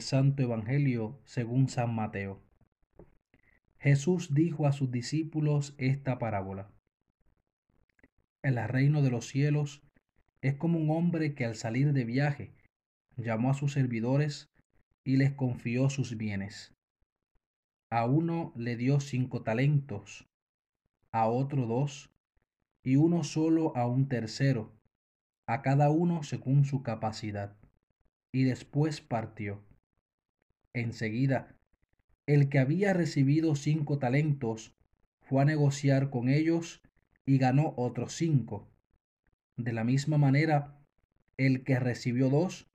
Santo Evangelio según San Mateo. Jesús dijo a sus discípulos esta parábola. El reino de los cielos es como un hombre que al salir de viaje llamó a sus servidores y les confió sus bienes. A uno le dio cinco talentos, a otro dos, y uno solo a un tercero, a cada uno según su capacidad y después partió. Enseguida, el que había recibido cinco talentos fue a negociar con ellos y ganó otros cinco. De la misma manera, el que recibió dos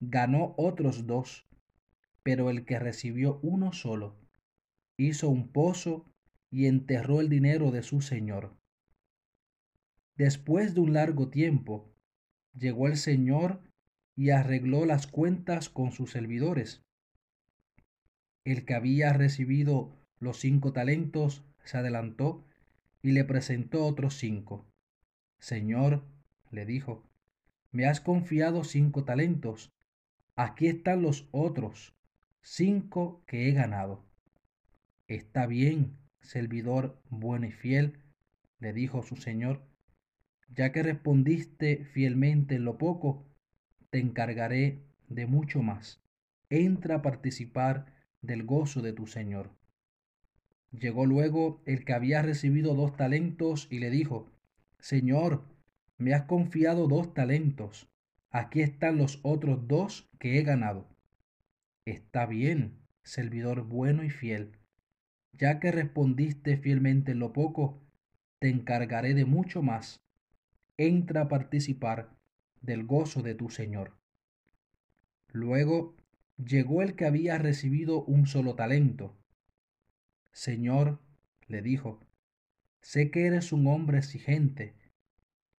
ganó otros dos, pero el que recibió uno solo hizo un pozo y enterró el dinero de su señor. Después de un largo tiempo, llegó el señor y arregló las cuentas con sus servidores. El que había recibido los cinco talentos se adelantó y le presentó otros cinco. Señor, le dijo, me has confiado cinco talentos. Aquí están los otros cinco que he ganado. Está bien, servidor bueno y fiel, le dijo su señor, ya que respondiste fielmente en lo poco, te encargaré de mucho más. Entra a participar del gozo de tu Señor. Llegó luego el que había recibido dos talentos y le dijo, Señor, me has confiado dos talentos. Aquí están los otros dos que he ganado. Está bien, servidor bueno y fiel. Ya que respondiste fielmente en lo poco, te encargaré de mucho más. Entra a participar del gozo de tu Señor. Luego llegó el que había recibido un solo talento. Señor, le dijo, sé que eres un hombre exigente,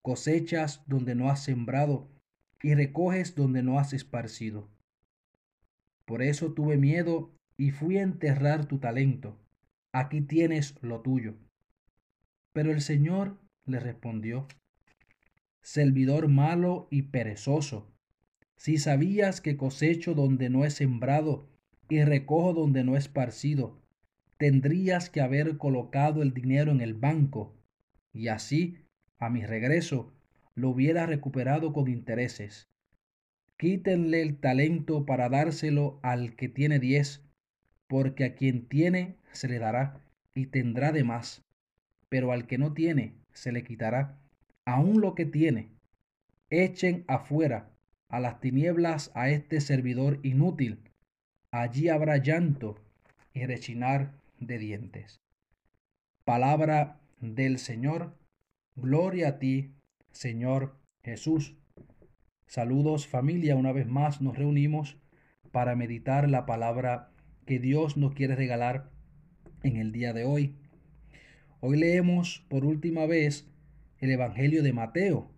cosechas donde no has sembrado y recoges donde no has esparcido. Por eso tuve miedo y fui a enterrar tu talento. Aquí tienes lo tuyo. Pero el Señor le respondió, servidor malo y perezoso. Si sabías que cosecho donde no he sembrado y recojo donde no he esparcido, tendrías que haber colocado el dinero en el banco, y así, a mi regreso, lo hubiera recuperado con intereses. Quítenle el talento para dárselo al que tiene diez, porque a quien tiene se le dará y tendrá de más, pero al que no tiene se le quitará aún lo que tiene. Echen afuera a las tinieblas a este servidor inútil. Allí habrá llanto y rechinar de dientes. Palabra del Señor. Gloria a ti, Señor Jesús. Saludos familia, una vez más nos reunimos para meditar la palabra que Dios nos quiere regalar en el día de hoy. Hoy leemos por última vez el Evangelio de Mateo,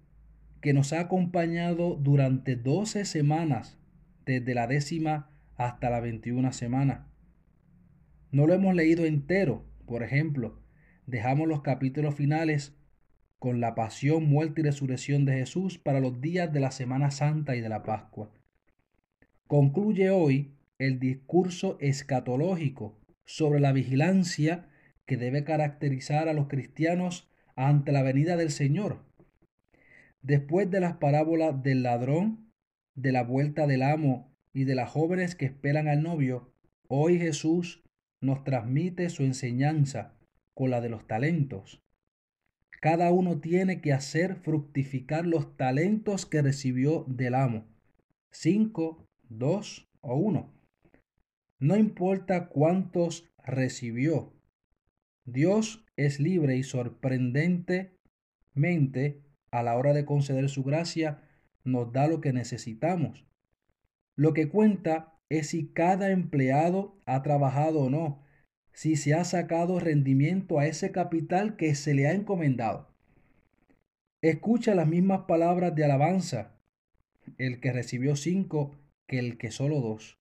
que nos ha acompañado durante 12 semanas, desde la décima hasta la veintiuna semana. No lo hemos leído entero, por ejemplo, dejamos los capítulos finales con la pasión, muerte y resurrección de Jesús para los días de la Semana Santa y de la Pascua. Concluye hoy el discurso escatológico sobre la vigilancia que debe caracterizar a los cristianos ante la venida del Señor. Después de las parábolas del ladrón, de la vuelta del amo y de las jóvenes que esperan al novio, hoy Jesús nos transmite su enseñanza con la de los talentos. Cada uno tiene que hacer fructificar los talentos que recibió del amo. Cinco, dos o uno. No importa cuántos recibió. Dios es libre y sorprendentemente a la hora de conceder su gracia nos da lo que necesitamos. Lo que cuenta es si cada empleado ha trabajado o no, si se ha sacado rendimiento a ese capital que se le ha encomendado. Escucha las mismas palabras de alabanza, el que recibió cinco que el que solo dos.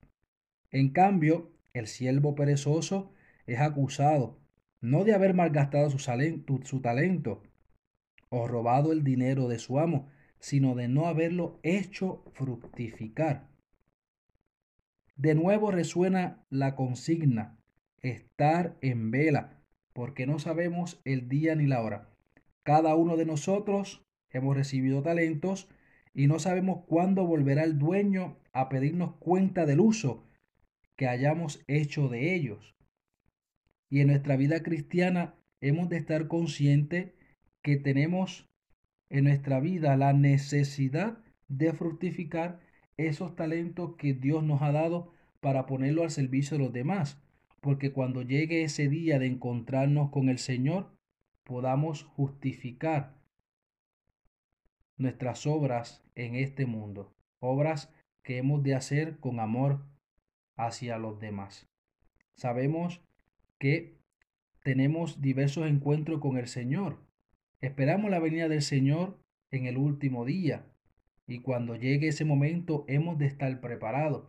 En cambio, el siervo perezoso es acusado no de haber malgastado su, su talento o robado el dinero de su amo, sino de no haberlo hecho fructificar. De nuevo resuena la consigna, estar en vela, porque no sabemos el día ni la hora. Cada uno de nosotros hemos recibido talentos y no sabemos cuándo volverá el dueño a pedirnos cuenta del uso que hayamos hecho de ellos. Y en nuestra vida cristiana hemos de estar conscientes que tenemos en nuestra vida la necesidad de fructificar esos talentos que Dios nos ha dado para ponerlo al servicio de los demás. Porque cuando llegue ese día de encontrarnos con el Señor, podamos justificar nuestras obras en este mundo. Obras que hemos de hacer con amor hacia los demás. Sabemos que tenemos diversos encuentros con el Señor. Esperamos la venida del Señor en el último día y cuando llegue ese momento hemos de estar preparados.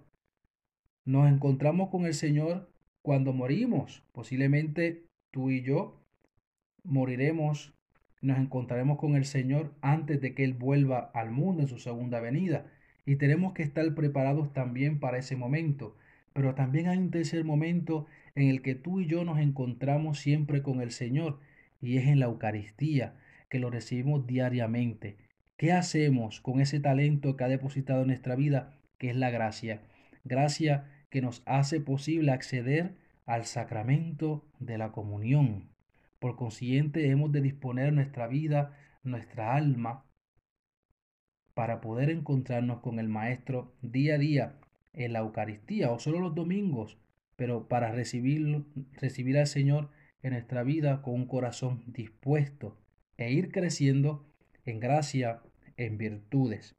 Nos encontramos con el Señor cuando morimos. Posiblemente tú y yo moriremos, nos encontraremos con el Señor antes de que Él vuelva al mundo en su segunda venida. Y tenemos que estar preparados también para ese momento. Pero también hay un tercer momento en el que tú y yo nos encontramos siempre con el Señor y es en la Eucaristía, que lo recibimos diariamente. ¿Qué hacemos con ese talento que ha depositado en nuestra vida, que es la gracia? Gracia que nos hace posible acceder al sacramento de la comunión. Por consiguiente, hemos de disponer nuestra vida, nuestra alma, para poder encontrarnos con el Maestro día a día en la Eucaristía o solo los domingos, pero para recibir, recibir al Señor en nuestra vida con un corazón dispuesto e ir creciendo en gracia, en virtudes.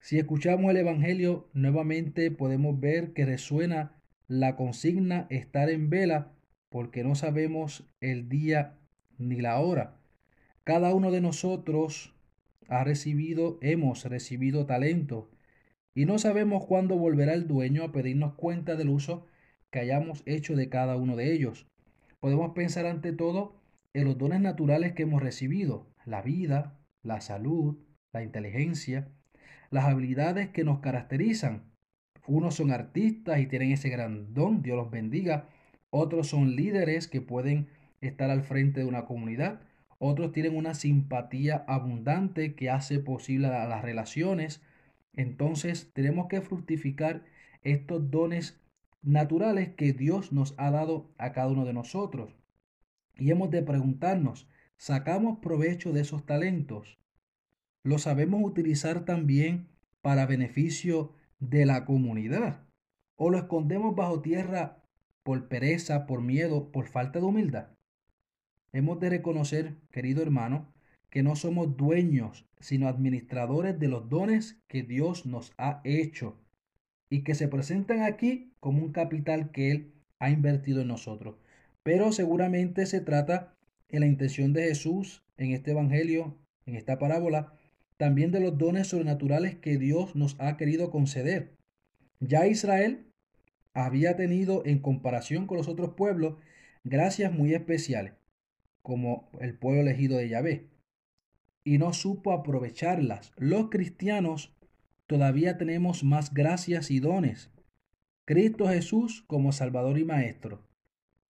Si escuchamos el Evangelio, nuevamente podemos ver que resuena la consigna estar en vela porque no sabemos el día ni la hora. Cada uno de nosotros ha recibido, hemos recibido talento y no sabemos cuándo volverá el dueño a pedirnos cuenta del uso que hayamos hecho de cada uno de ellos. Podemos pensar ante todo en los dones naturales que hemos recibido, la vida, la salud, la inteligencia, las habilidades que nos caracterizan. Unos son artistas y tienen ese gran don, Dios los bendiga. Otros son líderes que pueden estar al frente de una comunidad. Otros tienen una simpatía abundante que hace posible las relaciones entonces tenemos que fructificar estos dones naturales que Dios nos ha dado a cada uno de nosotros. Y hemos de preguntarnos, ¿sacamos provecho de esos talentos? ¿Los sabemos utilizar también para beneficio de la comunidad? ¿O lo escondemos bajo tierra por pereza, por miedo, por falta de humildad? Hemos de reconocer, querido hermano, que no somos dueños, sino administradores de los dones que Dios nos ha hecho y que se presentan aquí como un capital que Él ha invertido en nosotros. Pero seguramente se trata en la intención de Jesús en este Evangelio, en esta parábola, también de los dones sobrenaturales que Dios nos ha querido conceder. Ya Israel había tenido en comparación con los otros pueblos gracias muy especiales, como el pueblo elegido de Yahvé y no supo aprovecharlas. Los cristianos todavía tenemos más gracias y dones. Cristo Jesús como Salvador y Maestro,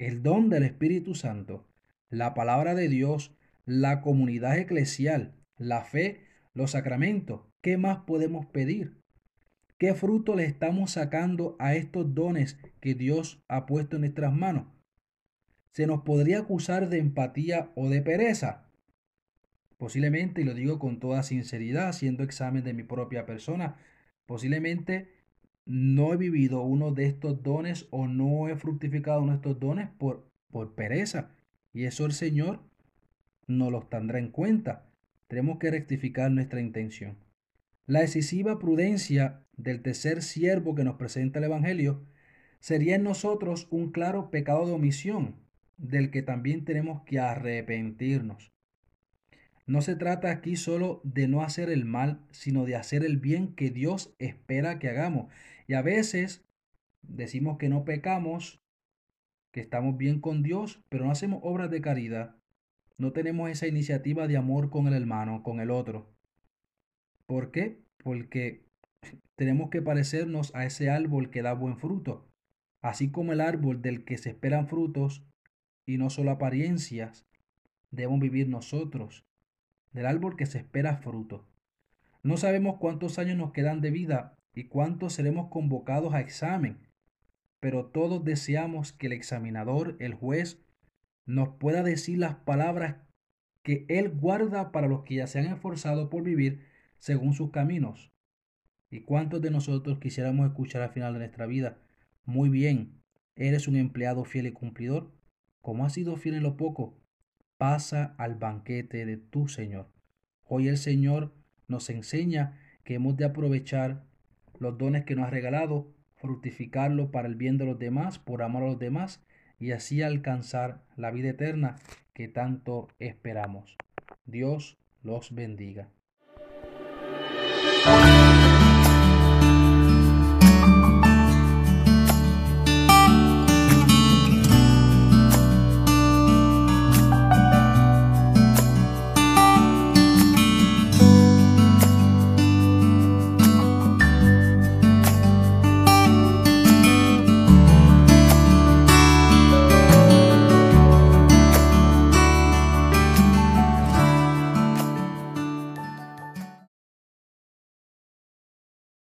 el don del Espíritu Santo, la palabra de Dios, la comunidad eclesial, la fe, los sacramentos. ¿Qué más podemos pedir? ¿Qué fruto le estamos sacando a estos dones que Dios ha puesto en nuestras manos? ¿Se nos podría acusar de empatía o de pereza? Posiblemente, y lo digo con toda sinceridad, haciendo examen de mi propia persona, posiblemente no he vivido uno de estos dones o no he fructificado uno de estos dones por, por pereza. Y eso el Señor no los tendrá en cuenta. Tenemos que rectificar nuestra intención. La decisiva prudencia del tercer siervo que nos presenta el Evangelio sería en nosotros un claro pecado de omisión, del que también tenemos que arrepentirnos. No se trata aquí solo de no hacer el mal, sino de hacer el bien que Dios espera que hagamos. Y a veces decimos que no pecamos, que estamos bien con Dios, pero no hacemos obras de caridad. No tenemos esa iniciativa de amor con el hermano, con el otro. ¿Por qué? Porque tenemos que parecernos a ese árbol que da buen fruto, así como el árbol del que se esperan frutos y no solo apariencias, debemos vivir nosotros, del árbol que se espera fruto. No sabemos cuántos años nos quedan de vida y cuántos seremos convocados a examen, pero todos deseamos que el examinador, el juez, nos pueda decir las palabras que Él guarda para los que ya se han esforzado por vivir según sus caminos. ¿Y cuántos de nosotros quisiéramos escuchar al final de nuestra vida? Muy bien, eres un empleado fiel y cumplidor. Como has sido fiel en lo poco, pasa al banquete de tu Señor. Hoy el Señor nos enseña que hemos de aprovechar los dones que nos ha regalado, fructificarlo para el bien de los demás, por amor a los demás, y así alcanzar la vida eterna que tanto esperamos. Dios los bendiga.